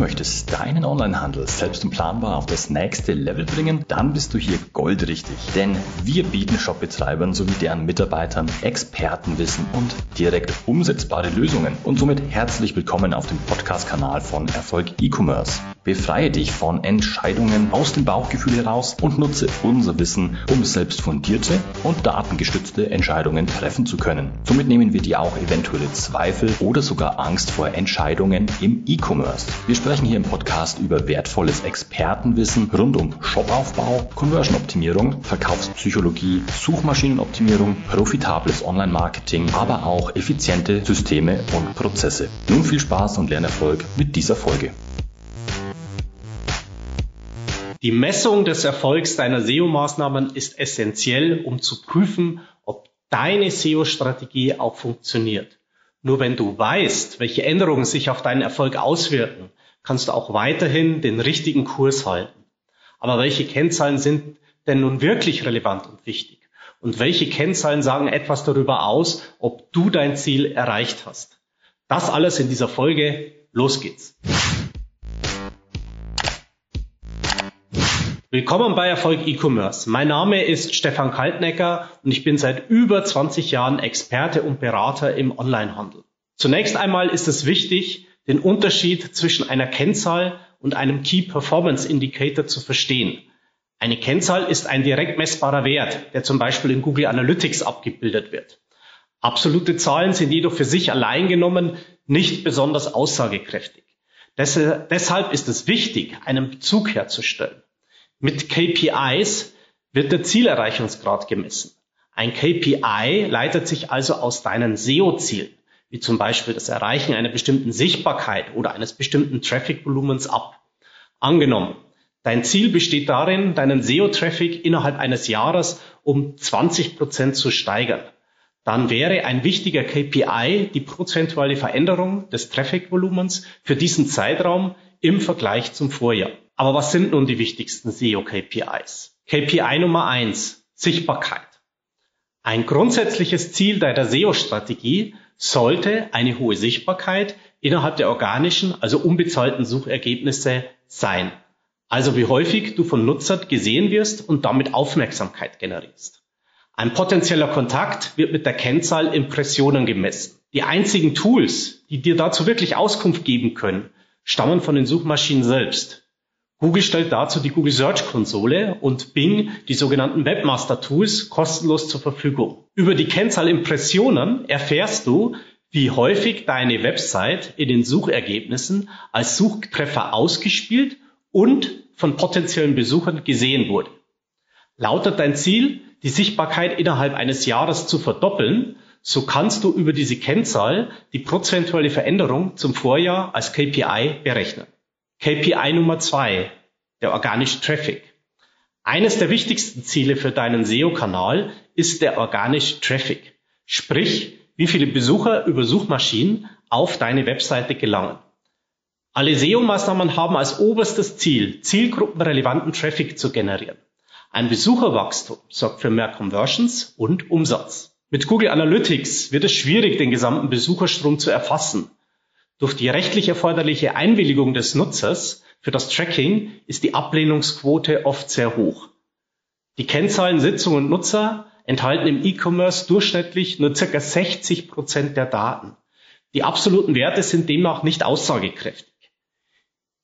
möchtest deinen Onlinehandel selbst und planbar auf das nächste Level bringen, dann bist du hier goldrichtig. Denn wir bieten Shopbetreibern sowie deren Mitarbeitern Expertenwissen und direkt umsetzbare Lösungen. Und somit herzlich willkommen auf dem Podcast-Kanal von Erfolg E-Commerce. Befreie dich von Entscheidungen aus dem Bauchgefühl heraus und nutze unser Wissen, um selbst fundierte und datengestützte Entscheidungen treffen zu können. Somit nehmen wir dir auch eventuelle Zweifel oder sogar Angst vor Entscheidungen im E-Commerce. Wir sprechen hier im Podcast über wertvolles Expertenwissen rund um Shopaufbau, Conversion-Optimierung, Verkaufspsychologie, Suchmaschinenoptimierung, profitables Online-Marketing, aber auch effiziente Systeme und Prozesse. Nun viel Spaß und Lernerfolg mit dieser Folge. Die Messung des Erfolgs deiner SEO-Maßnahmen ist essentiell, um zu prüfen, ob deine SEO-Strategie auch funktioniert. Nur wenn du weißt, welche Änderungen sich auf deinen Erfolg auswirken, kannst du auch weiterhin den richtigen Kurs halten. Aber welche Kennzahlen sind denn nun wirklich relevant und wichtig? Und welche Kennzahlen sagen etwas darüber aus, ob du dein Ziel erreicht hast? Das alles in dieser Folge. Los geht's. Willkommen bei Erfolg E-Commerce. Mein Name ist Stefan Kaltnecker und ich bin seit über 20 Jahren Experte und Berater im Onlinehandel. Zunächst einmal ist es wichtig, den Unterschied zwischen einer Kennzahl und einem Key Performance Indicator zu verstehen. Eine Kennzahl ist ein direkt messbarer Wert, der zum Beispiel in Google Analytics abgebildet wird. Absolute Zahlen sind jedoch für sich allein genommen nicht besonders aussagekräftig. Deshalb ist es wichtig, einen Bezug herzustellen. Mit KPIs wird der Zielerreichungsgrad gemessen. Ein KPI leitet sich also aus deinen SEO-Zielen, wie zum Beispiel das Erreichen einer bestimmten Sichtbarkeit oder eines bestimmten Traffic-Volumens ab. Angenommen, dein Ziel besteht darin, deinen SEO-Traffic innerhalb eines Jahres um 20 Prozent zu steigern. Dann wäre ein wichtiger KPI die prozentuale Veränderung des Traffic-Volumens für diesen Zeitraum im Vergleich zum Vorjahr. Aber was sind nun die wichtigsten SEO-KPIs? KPI Nummer eins: Sichtbarkeit. Ein grundsätzliches Ziel deiner SEO-Strategie sollte eine hohe Sichtbarkeit innerhalb der organischen, also unbezahlten Suchergebnisse sein. Also wie häufig du von Nutzern gesehen wirst und damit Aufmerksamkeit generierst. Ein potenzieller Kontakt wird mit der Kennzahl Impressionen gemessen. Die einzigen Tools, die dir dazu wirklich Auskunft geben können, stammen von den Suchmaschinen selbst. Google stellt dazu die Google Search Konsole und Bing die sogenannten Webmaster Tools kostenlos zur Verfügung. Über die Kennzahl Impressionen erfährst du, wie häufig deine Website in den Suchergebnissen als Suchtreffer ausgespielt und von potenziellen Besuchern gesehen wurde. Lautet dein Ziel, die Sichtbarkeit innerhalb eines Jahres zu verdoppeln, so kannst du über diese Kennzahl die prozentuale Veränderung zum Vorjahr als KPI berechnen. KPI Nummer zwei, der organische Traffic. Eines der wichtigsten Ziele für deinen SEO-Kanal ist der organische Traffic. Sprich, wie viele Besucher über Suchmaschinen auf deine Webseite gelangen. Alle SEO-Maßnahmen haben als oberstes Ziel, zielgruppenrelevanten Traffic zu generieren. Ein Besucherwachstum sorgt für mehr Conversions und Umsatz. Mit Google Analytics wird es schwierig, den gesamten Besucherstrom zu erfassen. Durch die rechtlich erforderliche Einwilligung des Nutzers für das Tracking ist die Ablehnungsquote oft sehr hoch. Die Kennzahlen Sitzung und Nutzer enthalten im E-Commerce durchschnittlich nur circa 60 Prozent der Daten. Die absoluten Werte sind demnach nicht aussagekräftig.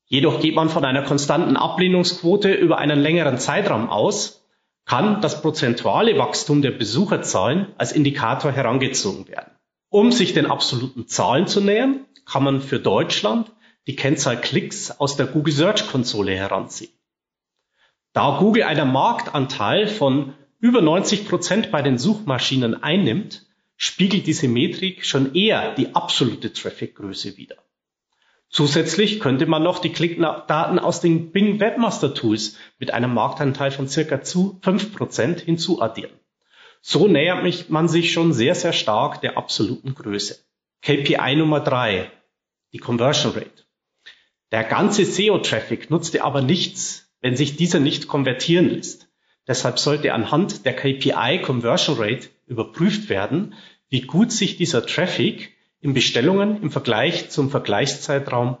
Jedoch geht man von einer konstanten Ablehnungsquote über einen längeren Zeitraum aus, kann das prozentuale Wachstum der Besucherzahlen als Indikator herangezogen werden. Um sich den absoluten Zahlen zu nähern, kann man für Deutschland die Kennzahl Klicks aus der Google Search Konsole heranziehen. Da Google einen Marktanteil von über 90 Prozent bei den Suchmaschinen einnimmt, spiegelt diese Metrik schon eher die absolute Traffic-Größe wider. Zusätzlich könnte man noch die Klickdaten aus den Bing Webmaster Tools mit einem Marktanteil von circa zu 5 Prozent hinzuaddieren. So nähert man sich schon sehr, sehr stark der absoluten Größe. KPI Nummer drei: die Conversion Rate. Der ganze SEO-Traffic nutzt dir aber nichts, wenn sich dieser nicht konvertieren lässt. Deshalb sollte anhand der KPI Conversion Rate überprüft werden, wie gut sich dieser Traffic in Bestellungen im Vergleich zum Vergleichszeitraum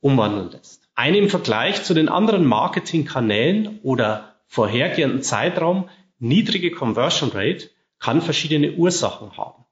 umwandeln lässt. Eine im Vergleich zu den anderen Marketingkanälen oder vorhergehenden Zeitraum niedrige Conversion Rate kann verschiedene Ursachen haben.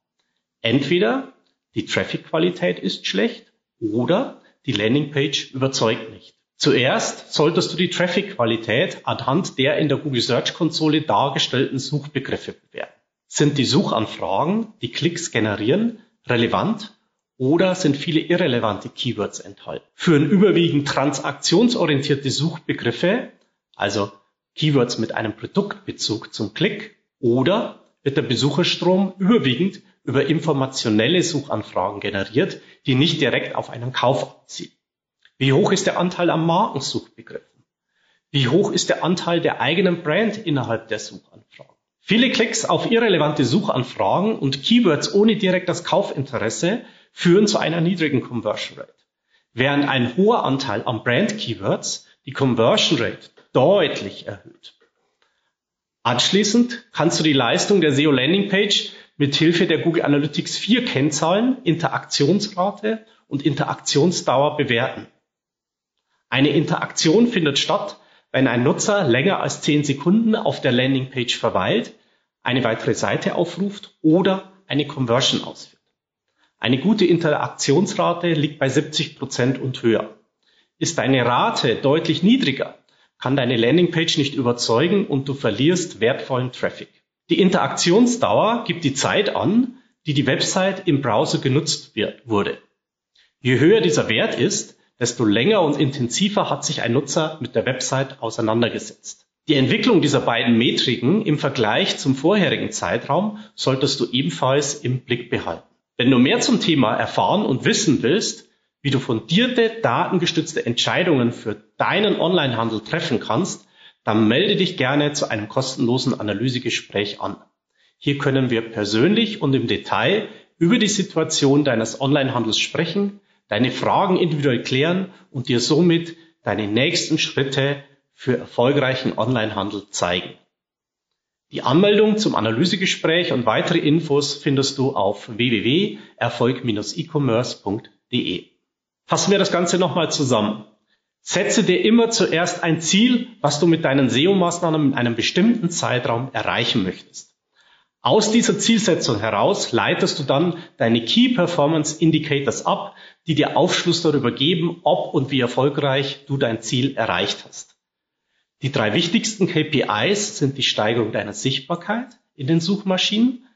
Entweder die Traffic-Qualität ist schlecht oder die Landingpage überzeugt nicht. Zuerst solltest du die Traffic-Qualität anhand der in der Google Search Konsole dargestellten Suchbegriffe bewerten. Sind die Suchanfragen, die Klicks generieren, relevant oder sind viele irrelevante Keywords enthalten? Führen überwiegend transaktionsorientierte Suchbegriffe, also Keywords mit einem Produktbezug zum Klick oder wird der Besucherstrom überwiegend über informationelle Suchanfragen generiert, die nicht direkt auf einen Kauf abziehen. Wie hoch ist der Anteil an Markensuchbegriffen? Wie hoch ist der Anteil der eigenen Brand innerhalb der Suchanfragen? Viele Klicks auf irrelevante Suchanfragen und Keywords ohne direktes Kaufinteresse führen zu einer niedrigen Conversion Rate. Während ein hoher Anteil an Brand Keywords die Conversion Rate deutlich erhöht. Anschließend kannst du die Leistung der SEO Landing Page mit Hilfe der Google Analytics 4 Kennzahlen, Interaktionsrate und Interaktionsdauer bewerten. Eine Interaktion findet statt, wenn ein Nutzer länger als 10 Sekunden auf der Landingpage verweilt, eine weitere Seite aufruft oder eine Conversion ausführt. Eine gute Interaktionsrate liegt bei 70 Prozent und höher. Ist deine Rate deutlich niedriger, kann deine Landingpage nicht überzeugen und du verlierst wertvollen Traffic. Die Interaktionsdauer gibt die Zeit an, die die Website im Browser genutzt wird, wurde. Je höher dieser Wert ist, desto länger und intensiver hat sich ein Nutzer mit der Website auseinandergesetzt. Die Entwicklung dieser beiden Metriken im Vergleich zum vorherigen Zeitraum solltest du ebenfalls im Blick behalten. Wenn du mehr zum Thema erfahren und wissen willst, wie du fundierte, datengestützte Entscheidungen für deinen Onlinehandel treffen kannst, dann melde dich gerne zu einem kostenlosen Analysegespräch an. Hier können wir persönlich und im Detail über die Situation deines Onlinehandels sprechen, deine Fragen individuell klären und dir somit deine nächsten Schritte für erfolgreichen Onlinehandel zeigen. Die Anmeldung zum Analysegespräch und weitere Infos findest du auf www.erfolg-e-commerce.de. Fassen wir das Ganze nochmal zusammen. Setze dir immer zuerst ein Ziel, was du mit deinen SEO-Maßnahmen in einem bestimmten Zeitraum erreichen möchtest. Aus dieser Zielsetzung heraus leitest du dann deine Key Performance Indicators ab, die dir Aufschluss darüber geben, ob und wie erfolgreich du dein Ziel erreicht hast. Die drei wichtigsten KPIs sind die Steigerung deiner Sichtbarkeit in den Suchmaschinen,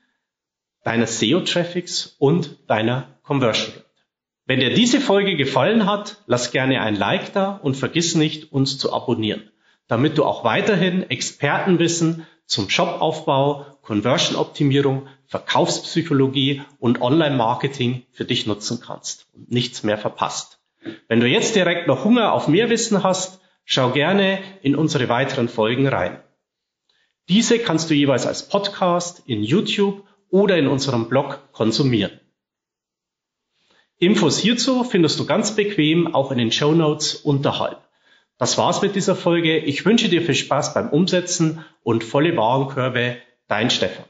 deines SEO-Traffics und deiner Conversion Rate. Wenn dir diese Folge gefallen hat, lass gerne ein Like da und vergiss nicht, uns zu abonnieren, damit du auch weiterhin Expertenwissen zum Shopaufbau, Conversion-Optimierung, Verkaufspsychologie und Online-Marketing für dich nutzen kannst und nichts mehr verpasst. Wenn du jetzt direkt noch Hunger auf mehr Wissen hast, schau gerne in unsere weiteren Folgen rein. Diese kannst du jeweils als Podcast in YouTube oder in unserem Blog konsumieren. Infos hierzu findest du ganz bequem auch in den Show Notes unterhalb. Das war's mit dieser Folge. Ich wünsche dir viel Spaß beim Umsetzen und volle Warenkörbe. Dein Stefan.